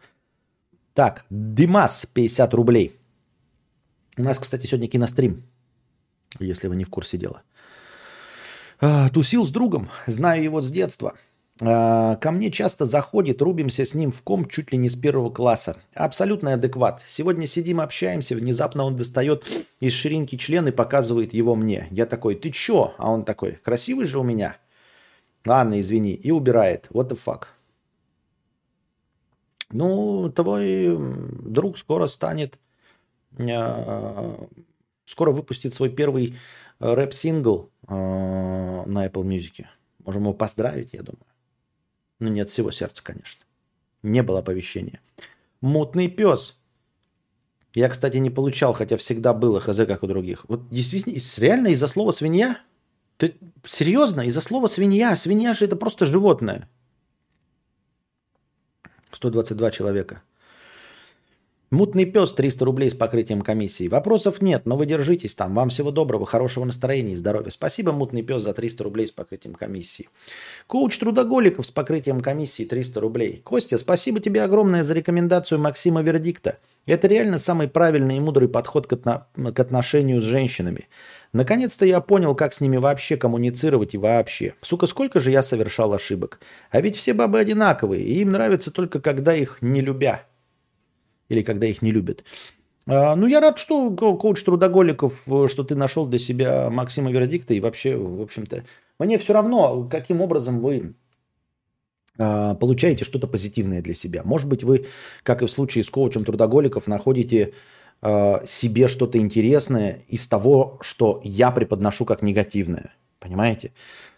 Так, Димас, 50 рублей. У нас, кстати, сегодня кинострим, если вы не в курсе дела. А, тусил с другом, знаю его с детства. А, ко мне часто заходит, рубимся с ним в ком чуть ли не с первого класса. Абсолютный адекват. Сегодня сидим, общаемся, внезапно он достает из ширинки член и показывает его мне. Я такой, ты чё? А он такой, красивый же у меня. Ладно, извини. И убирает. What the fuck? Ну, твой друг скоро станет, э, скоро выпустит свой первый э, рэп-сингл э, на Apple Music. Можем его поздравить, я думаю. Ну, не от всего сердца, конечно. Не было оповещения. Мутный пес. Я, кстати, не получал, хотя всегда было хз, как у других. Вот действительно, реально из-за слова свинья? Ты серьезно? Из-за слова свинья? Свинья же это просто животное. 122 человека. Мутный пес 300 рублей с покрытием комиссии. Вопросов нет, но вы держитесь там. Вам всего доброго, хорошего настроения и здоровья. Спасибо, мутный пес, за 300 рублей с покрытием комиссии. Коуч трудоголиков с покрытием комиссии 300 рублей. Костя, спасибо тебе огромное за рекомендацию Максима Вердикта. Это реально самый правильный и мудрый подход к, отно- к отношению с женщинами. Наконец-то я понял, как с ними вообще коммуницировать и вообще. Сука, сколько же я совершал ошибок. А ведь все бабы одинаковые, и им нравится только когда их не любя. Или когда их не любят. А, ну, я рад, что коуч трудоголиков, э, что ты нашел для себя Максима Вердикта. И вообще, в общем-то, мне все равно, каким образом вы а, получаете что-то позитивное для себя. Может быть, вы, как и в случае с коучем трудоголиков, находите э, себе что-то интересное из того, что я преподношу как негативное. Понимаете?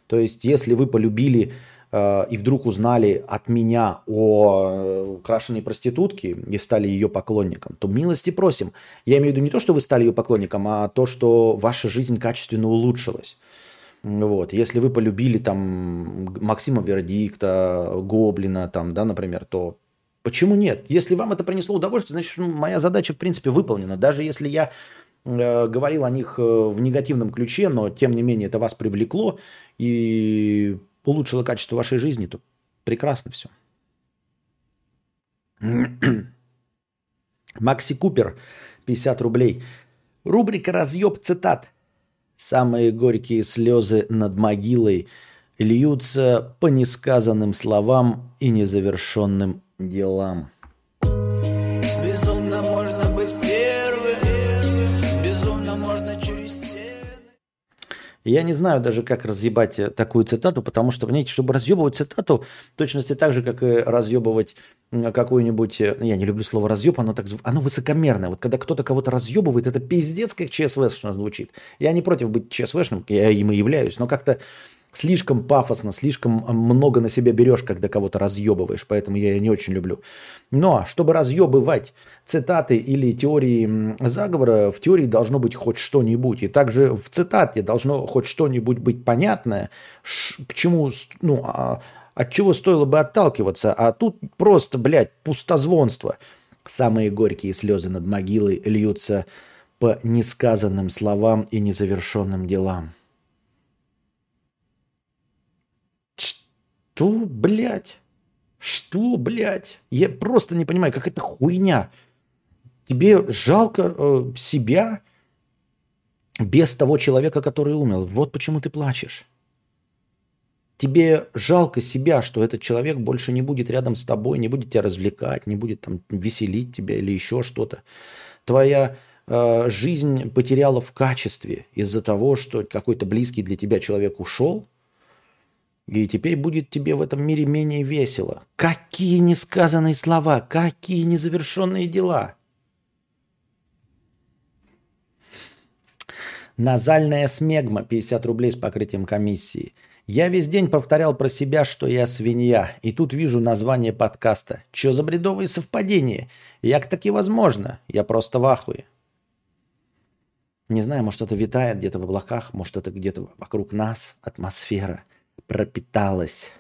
То есть, если вы полюбили и вдруг узнали от меня о э, украшенной проститутке и стали ее поклонником, то милости просим. Я имею в виду не то, что вы стали ее поклонником, а то, что ваша жизнь качественно улучшилась. Вот. Если вы полюбили там Максима Вердикта, Гоблина, там, да, например, то Почему нет? Если вам это принесло удовольствие, значит, моя задача, в принципе, выполнена. Даже если я э, говорил о них э, в негативном ключе, но, тем не менее, это вас привлекло и улучшило качество вашей жизни, то прекрасно все. Макси Купер, 50 рублей. Рубрика «Разъеб цитат». Самые горькие слезы над могилой льются по несказанным словам и незавершенным делам. Я не знаю даже, как разъебать э, такую цитату, потому что, понимаете, чтобы разъебывать цитату, точности так же, как и разъебывать какую-нибудь... Э, я не люблю слово разъеб, оно, так, оно высокомерное. Вот когда кто-то кого-то разъебывает, это пиздец, как ЧСВшно звучит. Я не против быть ЧСВшным, я им и являюсь, но как-то слишком пафосно, слишком много на себя берешь, когда кого-то разъебываешь, поэтому я ее не очень люблю. Но чтобы разъебывать цитаты или теории заговора, в теории должно быть хоть что-нибудь. И также в цитате должно хоть что-нибудь быть понятное, к чему, ну, а, от чего стоило бы отталкиваться. А тут просто, блядь, пустозвонство. Самые горькие слезы над могилой льются по несказанным словам и незавершенным делам. Что, блядь? Что, блядь? Я просто не понимаю, как это хуйня. Тебе жалко э, себя без того человека, который умер. Вот почему ты плачешь. Тебе жалко себя, что этот человек больше не будет рядом с тобой, не будет тебя развлекать, не будет там веселить тебя или еще что-то. Твоя э, жизнь потеряла в качестве из-за того, что какой-то близкий для тебя человек ушел, и теперь будет тебе в этом мире менее весело. Какие несказанные слова, какие незавершенные дела. Назальная смегма, 50 рублей с покрытием комиссии. Я весь день повторял про себя, что я свинья, и тут вижу название подкаста. Че за бредовые совпадения? Як таки возможно? Я просто в ахуе. Не знаю, может, это витает где-то в облаках, может, это где-то вокруг нас атмосфера пропиталась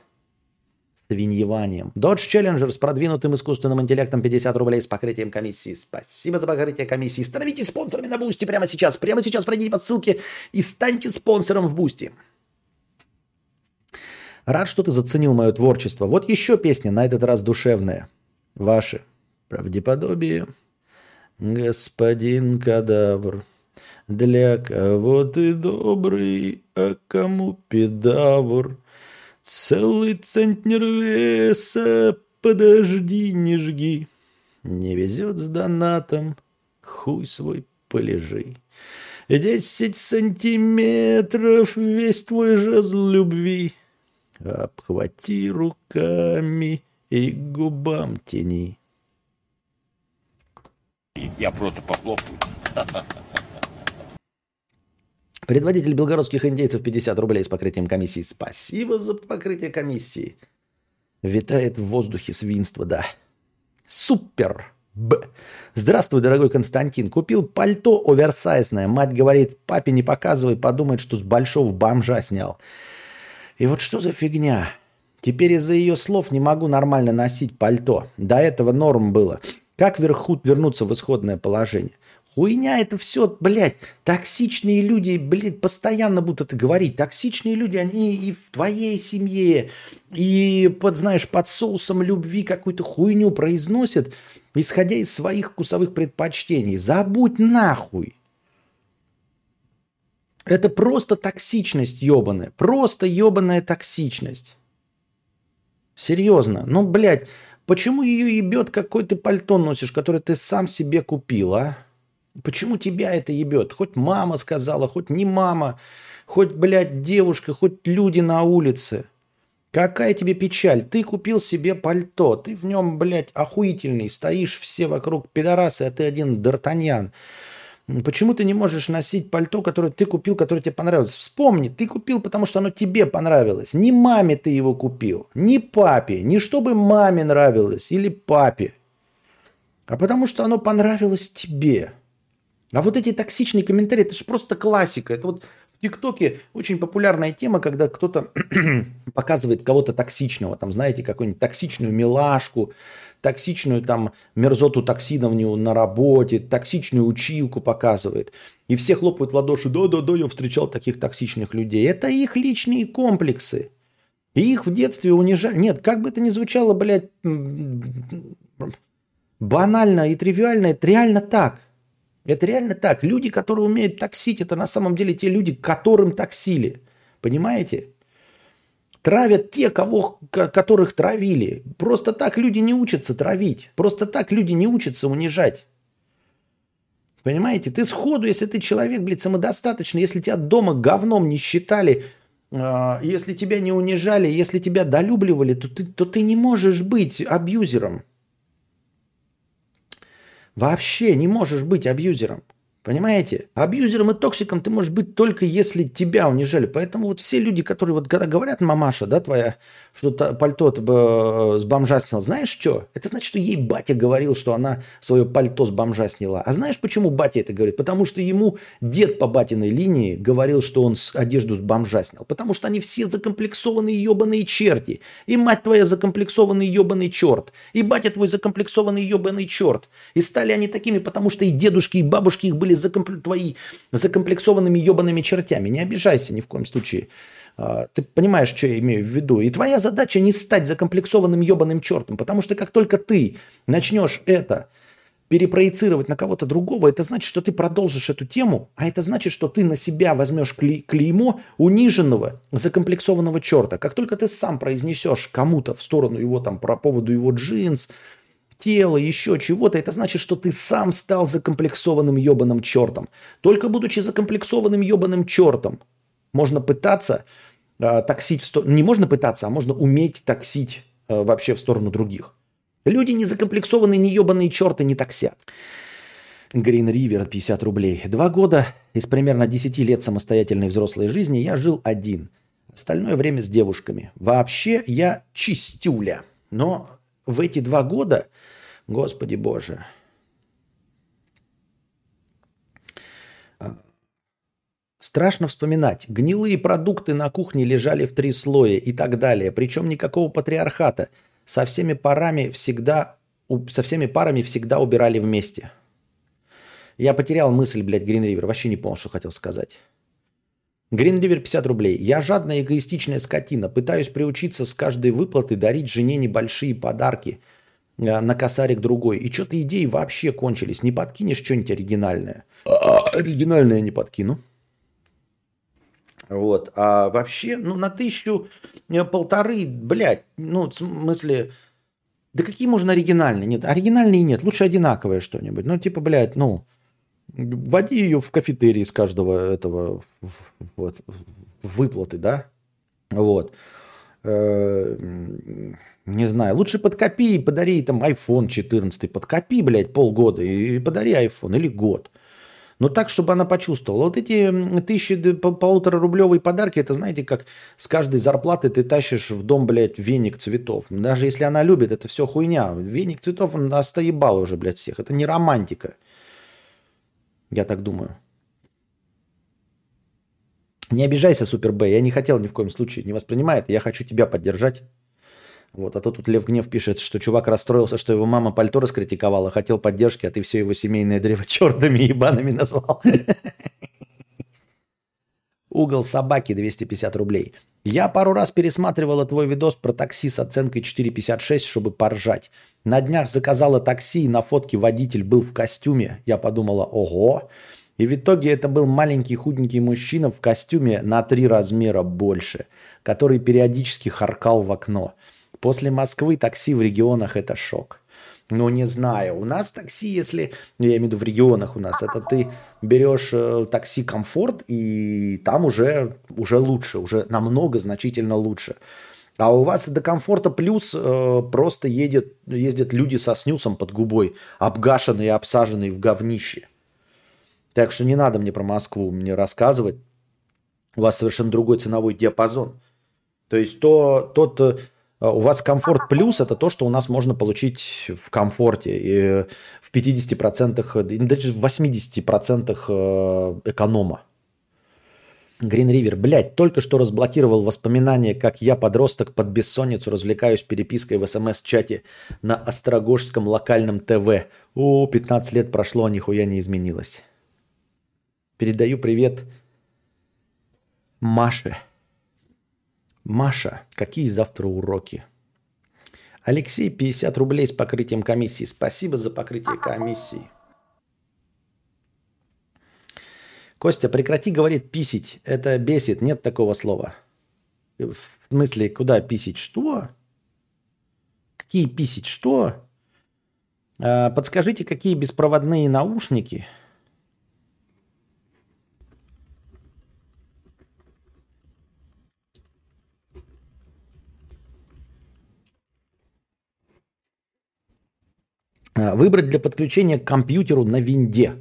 свиньеванием. Dodge Challenger с продвинутым искусственным интеллектом 50 рублей с покрытием комиссии. Спасибо за покрытие комиссии. Становитесь спонсорами на Бусти прямо сейчас. Прямо сейчас пройдите по ссылке и станьте спонсором в Бусти. Рад, что ты заценил мое творчество. Вот еще песня, на этот раз душевная. Ваши. Правдеподобие. Господин кадавр. Для кого ты добрый, а кому педавр? Целый центнер веса, подожди, не жги. Не везет с донатом, хуй свой полежи. Десять сантиметров весь твой жезл любви. Обхвати руками и губам тени. Я просто похлопаю. Предводитель белгородских индейцев 50 рублей с покрытием комиссии. Спасибо за покрытие комиссии. Витает в воздухе свинство, да. Супер. Б. Здравствуй, дорогой Константин. Купил пальто оверсайзное. Мать говорит, папе не показывай, подумает, что с большого бомжа снял. И вот что за фигня? Теперь из-за ее слов не могу нормально носить пальто. До этого норм было. Как верху вернуться в исходное положение? Хуйня это все, блядь, токсичные люди, блядь, постоянно будут это говорить. Токсичные люди, они и в твоей семье, и под, знаешь, под соусом любви какую-то хуйню произносят, исходя из своих вкусовых предпочтений. Забудь нахуй. Это просто токсичность ебаная. Просто ебаная токсичность. Серьезно. Ну, блядь, почему ее ебет, какой ты пальто носишь, который ты сам себе купил, а? Почему тебя это ебет? Хоть мама сказала, хоть не мама, хоть, блядь, девушка, хоть люди на улице. Какая тебе печаль? Ты купил себе пальто, ты в нем, блядь, охуительный, стоишь все вокруг пидорасы, а ты один Д'Артаньян. Почему ты не можешь носить пальто, которое ты купил, которое тебе понравилось? Вспомни, ты купил, потому что оно тебе понравилось. Не маме ты его купил, не папе, не чтобы маме нравилось или папе, а потому что оно понравилось тебе. А вот эти токсичные комментарии, это же просто классика. Это вот в ТикТоке очень популярная тема, когда кто-то показывает кого-то токсичного, там, знаете, какую-нибудь токсичную милашку, токсичную там мерзоту токсиновню на работе, токсичную училку показывает. И все хлопают в ладоши, да-да-да, я встречал таких токсичных людей. Это их личные комплексы. И их в детстве унижали. Нет, как бы это ни звучало, блядь, банально и тривиально, это реально так – это реально так. Люди, которые умеют таксить, это на самом деле те люди, которым таксили. Понимаете? Травят те, кого, которых травили. Просто так люди не учатся травить. Просто так люди не учатся унижать. Понимаете? Ты сходу, если ты человек, блядь, самодостаточный, если тебя дома говном не считали, э, если тебя не унижали, если тебя долюбливали, то ты, то ты не можешь быть абьюзером. Вообще не можешь быть абьюзером. Понимаете? Абьюзером и токсиком ты можешь быть только если тебя унижали. Поэтому вот все люди, которые вот когда говорят, мамаша, да, твоя, что пальто э, с бомжа снял, знаешь что? Это значит, что ей батя говорил, что она свое пальто с бомжа сняла. А знаешь, почему батя это говорит? Потому что ему дед по батиной линии говорил, что он одежду с бомжа снял. Потому что они все закомплексованные ебаные черти. И мать твоя закомплексованный ебаный черт. И батя твой закомплексованный ебаный черт. И стали они такими, потому что и дедушки, и бабушки их были были закомпле... твои закомплексованными ебаными чертями. Не обижайся ни в коем случае. А, ты понимаешь, что я имею в виду. И твоя задача не стать закомплексованным ебаным чертом, потому что как только ты начнешь это перепроецировать на кого-то другого, это значит, что ты продолжишь эту тему, а это значит, что ты на себя возьмешь клей, клеймо униженного, закомплексованного черта. Как только ты сам произнесешь кому-то в сторону его там про поводу его джинс, тела, еще чего-то, это значит, что ты сам стал закомплексованным ебаным чертом. Только будучи закомплексованным ебаным чертом, можно пытаться э, таксить в сторону... Не можно пытаться, а можно уметь таксить э, вообще в сторону других. Люди не закомплексованные, не ебаные черты не таксят. Грин Ривер, 50 рублей. Два года из примерно 10 лет самостоятельной взрослой жизни я жил один. Остальное время с девушками. Вообще я чистюля. Но в эти два года Господи Боже. А, Страшно вспоминать. Гнилые продукты на кухне лежали в три слоя и так далее. Причем никакого патриархата. Со всеми парами всегда, со всеми парами всегда убирали вместе. Я потерял мысль, блядь, Гринривер. Вообще не понял, что хотел сказать. Гринривер 50 рублей. Я жадная эгоистичная скотина. Пытаюсь приучиться с каждой выплаты дарить жене небольшие подарки на косарик другой. И что-то идеи вообще кончились. Не подкинешь что-нибудь оригинальное? А, оригинальное не подкину. Вот. А вообще, ну, на тысячу, э, полторы, блядь, ну, в смысле, да какие можно оригинальные? Нет, оригинальные нет, лучше одинаковое что-нибудь. Ну, типа, блядь, ну, Вводи ее в кафетерий из каждого этого вот, выплаты, да? Вот. Э, не знаю, лучше подкопи и подари там iPhone 14, подкопи, блядь, полгода и подари iPhone или год. Но так, чтобы она почувствовала. Вот эти тысячи, полутора рублевые подарки, это знаете, как с каждой зарплаты ты тащишь в дом, блядь, веник цветов. Даже если она любит, это все хуйня. Веник цветов, он остоебал уже, блядь, всех. Это не романтика. Я так думаю. Не обижайся, Супер Б. Я не хотел ни в коем случае, не воспринимает. Я хочу тебя поддержать. Вот, а то тут Лев Гнев пишет, что чувак расстроился, что его мама пальто раскритиковала, хотел поддержки, а ты все его семейное древо черными ебаными назвал. Угол собаки 250 рублей. Я пару раз пересматривала твой видос про такси с оценкой 4,56, чтобы поржать. На днях заказала такси, и на фотке водитель был в костюме. Я подумала, ого. И в итоге это был маленький худенький мужчина в костюме на три размера больше, который периодически харкал в окно. После Москвы такси в регионах это шок. Ну, не знаю. У нас такси, если, ну, я имею в виду в регионах у нас, это ты берешь э, такси комфорт, и там уже, уже лучше, уже намного значительно лучше. А у вас до комфорта плюс э, просто едет, ездят люди со снюсом под губой, обгашенные, обсаженные в говнище. Так что не надо мне про Москву мне рассказывать. У вас совершенно другой ценовой диапазон. То есть то, тот э, у вас комфорт плюс это то, что у нас можно получить в комфорте. И в 50%, даже в 80% э, эконома. Green River, блядь, только что разблокировал воспоминания, как я, подросток, под бессонницу развлекаюсь перепиской в СМС-чате на Острогожском локальном ТВ. О, 15 лет прошло, а нихуя не изменилось. Передаю привет Маше. Маша, какие завтра уроки? Алексей, 50 рублей с покрытием комиссии. Спасибо за покрытие комиссии. Костя, прекрати, говорит, писить. Это бесит. Нет такого слова. В смысле, куда писить? Что? Какие писить? Что? А, подскажите, какие беспроводные наушники – выбрать для подключения к компьютеру на винде.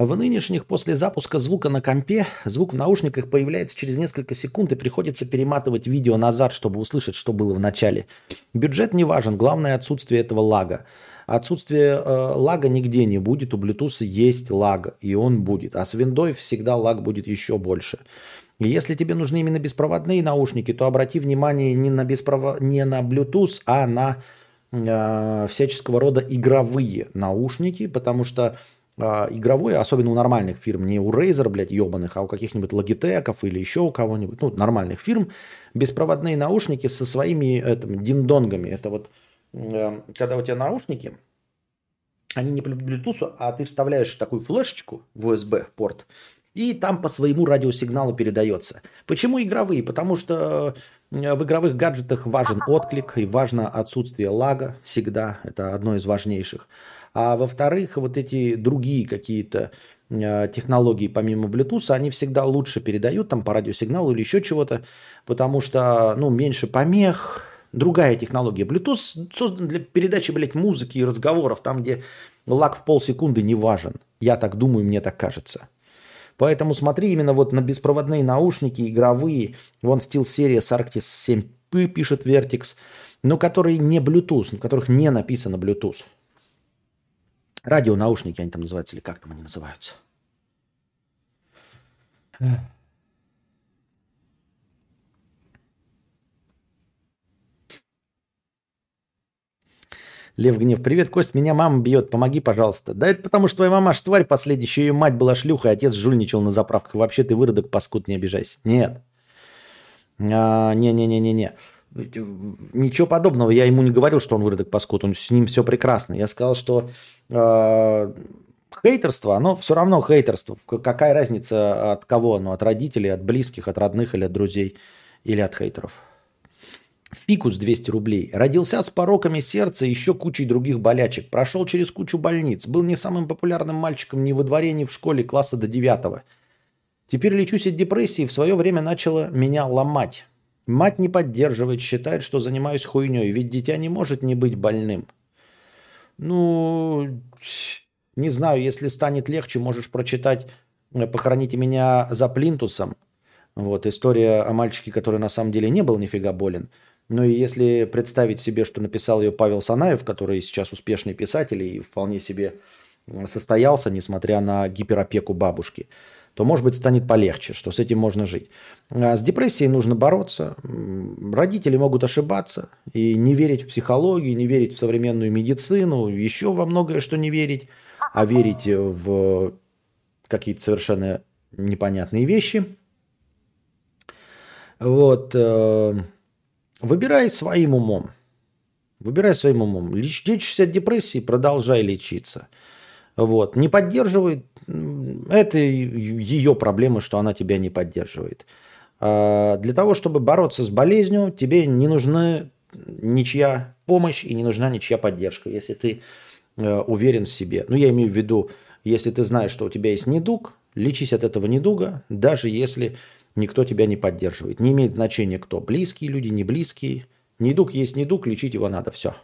В нынешних после запуска звука на компе звук в наушниках появляется через несколько секунд и приходится перематывать видео назад, чтобы услышать, что было в начале. Бюджет не важен, главное отсутствие этого лага. Отсутствие э, лага нигде не будет, у Bluetooth есть лаг, и он будет. А с виндой всегда лаг будет еще больше. Если тебе нужны именно беспроводные наушники, то обрати внимание не на, беспров... не на Bluetooth, а на всяческого рода игровые наушники, потому что э, игровые, особенно у нормальных фирм, не у Razer, блядь, ебаных, а у каких-нибудь Logitech или еще у кого-нибудь, ну, нормальных фирм, беспроводные наушники со своими этим, диндонгами. Это вот э, когда у тебя наушники, они не по Bluetooth, а ты вставляешь такую флешечку в USB-порт, и там по своему радиосигналу передается. Почему игровые? Потому что Э, в игровых гаджетах важен отклик и важно отсутствие лага всегда. Это одно из важнейших. А во-вторых, вот эти другие какие-то э, технологии помимо Bluetooth, они всегда лучше передают там по радиосигналу или еще чего-то, потому что, ну, меньше помех, другая технология. Bluetooth создан для передачи, блядь, музыки и разговоров, там, где лаг в полсекунды не важен. Я так думаю, мне так кажется. Поэтому смотри именно вот на беспроводные наушники игровые. Вон SteelSeries Arctis 7P пишет Vertix, но которые не Bluetooth, в которых не написано Bluetooth. Радионаушники они там называются, или как там они называются. Лев Гнев, привет, Кость, меня мама бьет, помоги, пожалуйста. Да это потому, что твоя мама аж тварь последняя, еще ее мать была шлюха, отец жульничал на заправках. Вообще ты выродок, паскуд, не обижайся. Нет. А, Не-не-не-не-не. Ничего подобного. Я ему не говорил, что он выродок паскуд. Он, с ним все прекрасно. Я сказал, что э, хейтерство, оно все равно хейтерство. Какая разница от кого оно? От родителей, от близких, от родных или от друзей или от хейтеров. Фикус 200 рублей. Родился с пороками сердца и еще кучей других болячек. Прошел через кучу больниц. Был не самым популярным мальчиком ни во дворе, ни в школе класса до 9. Теперь лечусь от депрессии. В свое время начала меня ломать. Мать не поддерживает, считает, что занимаюсь хуйней. Ведь дитя не может не быть больным. Ну, не знаю, если станет легче, можешь прочитать «Похороните меня за плинтусом». Вот, история о мальчике, который на самом деле не был нифига болен – ну и если представить себе, что написал ее Павел Санаев, который сейчас успешный писатель и вполне себе состоялся, несмотря на гиперопеку бабушки, то, может быть, станет полегче, что с этим можно жить. А с депрессией нужно бороться. Родители могут ошибаться и не верить в психологию, не верить в современную медицину, еще во многое, что не верить, а верить в какие-то совершенно непонятные вещи. Вот. Выбирай своим умом. Выбирай своим умом. Лечишься от депрессии, продолжай лечиться. Вот. Не поддерживает, это ее проблема, что она тебя не поддерживает. А для того, чтобы бороться с болезнью, тебе не нужна ничья помощь и не нужна ничья поддержка, если ты э, уверен в себе. Ну, я имею в виду, если ты знаешь, что у тебя есть недуг, лечись от этого недуга, даже если никто тебя не поддерживает. Не имеет значения кто. Близкие люди, не близкие. Недуг есть недуг, лечить его надо. Все.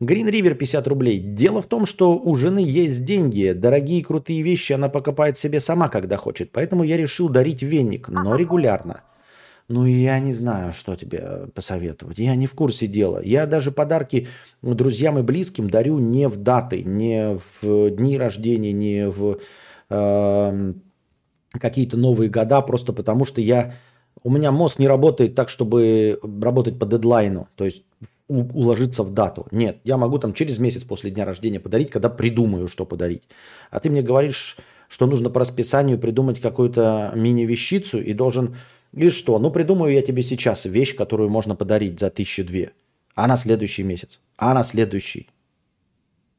Green River 50 рублей. Дело в том, что у жены есть деньги. Дорогие крутые вещи она покупает себе сама, когда хочет. Поэтому я решил дарить веник, но регулярно. Ну, я не знаю, что тебе посоветовать. Я не в курсе дела. Я даже подарки друзьям и близким дарю не в даты, не в дни рождения, не в э, какие-то новые года, просто потому что я... У меня мозг не работает так, чтобы работать по дедлайну, то есть уложиться в дату. Нет, я могу там через месяц после дня рождения подарить, когда придумаю, что подарить. А ты мне говоришь, что нужно по расписанию придумать какую-то мини-вещицу и должен... И что? Ну, придумаю я тебе сейчас вещь, которую можно подарить за тысячу две. А на следующий месяц. А на следующий.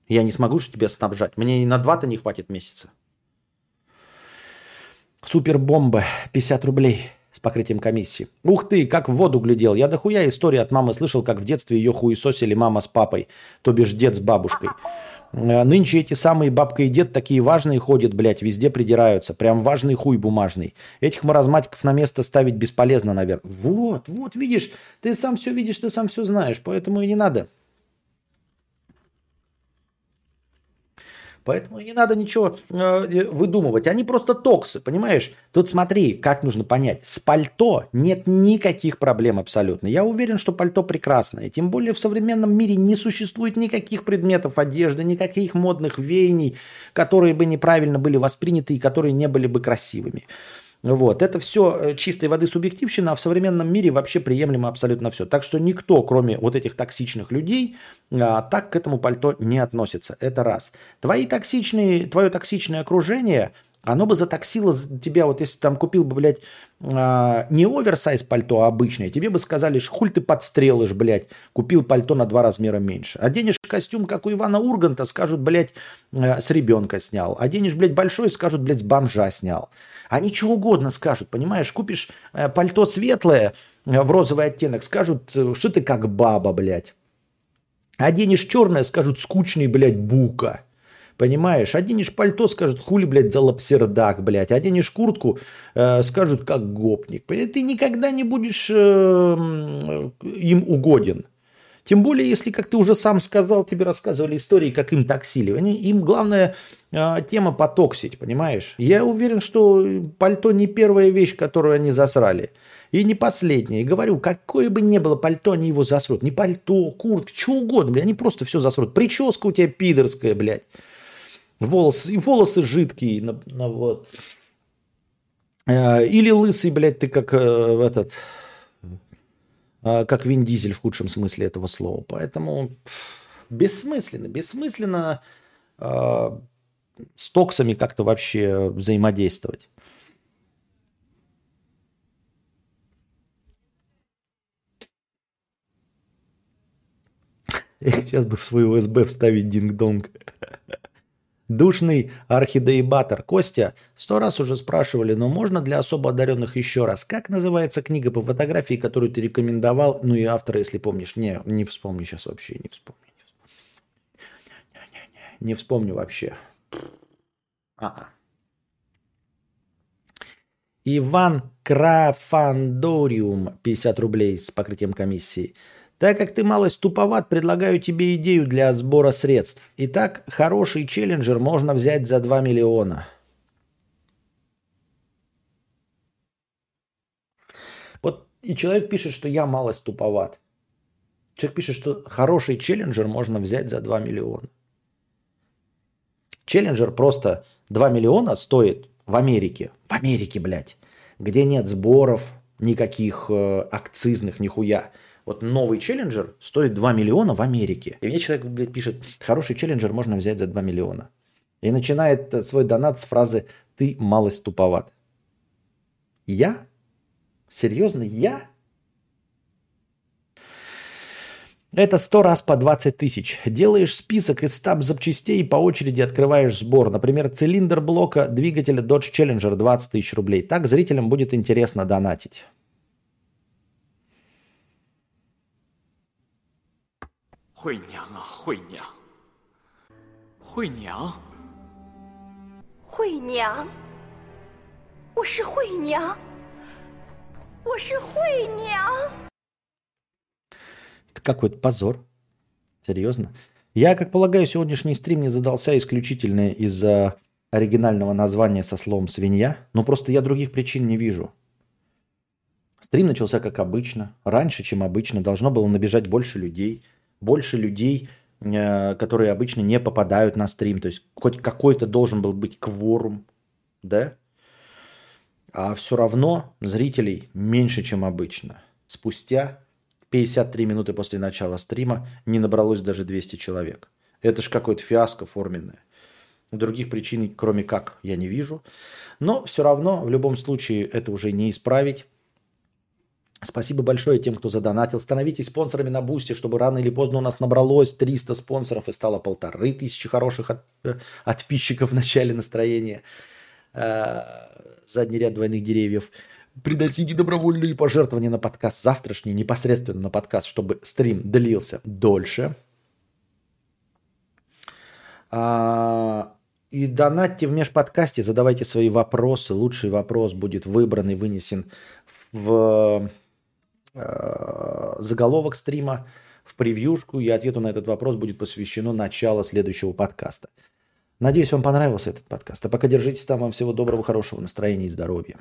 Я не смогу же тебя снабжать. Мне и на два-то не хватит месяца. Супербомба, 50 рублей с покрытием комиссии. Ух ты, как в воду глядел. Я дохуя истории от мамы слышал, как в детстве ее хуесосили мама с папой, то бишь дед с бабушкой. Э, нынче эти самые бабка и дед такие важные ходят, блядь, везде придираются. Прям важный хуй бумажный. Этих маразматиков на место ставить бесполезно, наверное. Вот, вот, видишь, ты сам все видишь, ты сам все знаешь, поэтому и не надо Поэтому не надо ничего э, выдумывать. Они просто токсы, понимаешь? Тут смотри, как нужно понять. С пальто нет никаких проблем абсолютно. Я уверен, что пальто прекрасное. Тем более в современном мире не существует никаких предметов одежды, никаких модных веяний, которые бы неправильно были восприняты и которые не были бы красивыми. Вот. Это все э, чистой воды субъективщина, а в современном мире вообще приемлемо абсолютно все. Так что никто, кроме вот этих токсичных людей, а, так к этому пальто не относится. Это раз. Твои токсичные, твое токсичное окружение, оно бы затоксило тебя, вот если там купил бы, блядь, а, не оверсайз пальто, а обычное, тебе бы сказали, хуль ты подстрелишь, блядь, купил пальто на два размера меньше. Оденешь костюм, как у Ивана Урганта, скажут, блядь, э, с ребенка снял. Оденешь, блядь, большой, скажут, блядь, с бомжа снял. Они что угодно скажут, понимаешь? Купишь э, пальто светлое э, в розовый оттенок, скажут, что ты как баба, блядь. Оденешь черное, скажут, скучный, блядь, бука. Понимаешь? Оденешь пальто, скажут, хули, блядь, за лапсердак, блядь. Оденешь куртку, э, скажут, как гопник. Ты никогда не будешь э, им угоден. Тем более, если, как ты уже сам сказал, тебе рассказывали истории, как им таксили. Они, им главная э, тема потоксить, понимаешь? Я уверен, что пальто не первая вещь, которую они засрали. И не последняя. И говорю, какое бы ни было пальто, они его засрут. Не пальто, куртка, что угодно, блядь. Они просто все засрут. Прическа у тебя пидорская, блядь. Волосы, волосы жидкие. На, на вот. Э, или лысый, блядь, ты как э, этот а, как Вин Дизель в худшем смысле этого слова. Поэтому бессмысленно, бессмысленно э, с токсами как-то вообще взаимодействовать. Сейчас бы в свой УСБ вставить динг-донг. Душный архидеибатор. Костя, сто раз уже спрашивали, но можно для особо одаренных еще раз? Как называется книга по фотографии, которую ты рекомендовал? Ну и автора, если помнишь. Не, не вспомню сейчас вообще, не вспомню. Не вспомню вообще. А-а. Иван Крафандориум, 50 рублей с покрытием комиссии. Так как ты малость туповат, предлагаю тебе идею для сбора средств. Итак, хороший челленджер можно взять за 2 миллиона. Вот и человек пишет, что я малость туповат. Человек пишет, что хороший челленджер можно взять за 2 миллиона. Челленджер просто 2 миллиона стоит в Америке. В Америке, блядь. Где нет сборов никаких э, акцизных, нихуя. Вот новый челленджер стоит 2 миллиона в Америке. И мне человек блядь, пишет, хороший челленджер можно взять за 2 миллиона. И начинает э, свой донат с фразы «ты малость туповат». Я? Серьезно, я? Это сто раз по 20 тысяч. Делаешь список из 100 запчастей и по очереди открываешь сбор. Например, цилиндр блока двигателя Dodge Challenger 20 тысяч рублей. Так зрителям будет интересно донатить. Хуй 娘啊，惠娘，惠娘，惠娘，我是惠娘，我是惠娘。Это какой-то позор. Серьезно. Я, как полагаю, сегодняшний стрим не задался исключительно из-за оригинального названия со словом «свинья». Но просто я других причин не вижу. Стрим начался как обычно. Раньше, чем обычно. Должно было набежать больше людей – больше людей, э, которые обычно не попадают на стрим. То есть хоть какой-то должен был быть кворум, да? А все равно зрителей меньше, чем обычно. Спустя 53 минуты после начала стрима не набралось даже 200 человек. Это же какое-то фиаско форменное. Других причин, кроме как, я не вижу. Но все равно, в любом случае, это уже не исправить. Спасибо большое тем, кто задонатил. Становитесь спонсорами на Бусте, чтобы рано или поздно у нас набралось 300 спонсоров и стало полторы тысячи хороших от, э, подписчиков в начале настроения. Э, задний ряд двойных деревьев. Приносите добровольные пожертвования на подкаст завтрашний, непосредственно на подкаст, чтобы стрим длился дольше. А, и донатьте в межподкасте, задавайте свои вопросы. Лучший вопрос будет выбран и вынесен в Э, заголовок стрима в превьюшку, и ответу на этот вопрос будет посвящено начало следующего подкаста. Надеюсь, вам понравился этот подкаст. А пока держитесь там. Вам всего доброго, хорошего настроения и здоровья.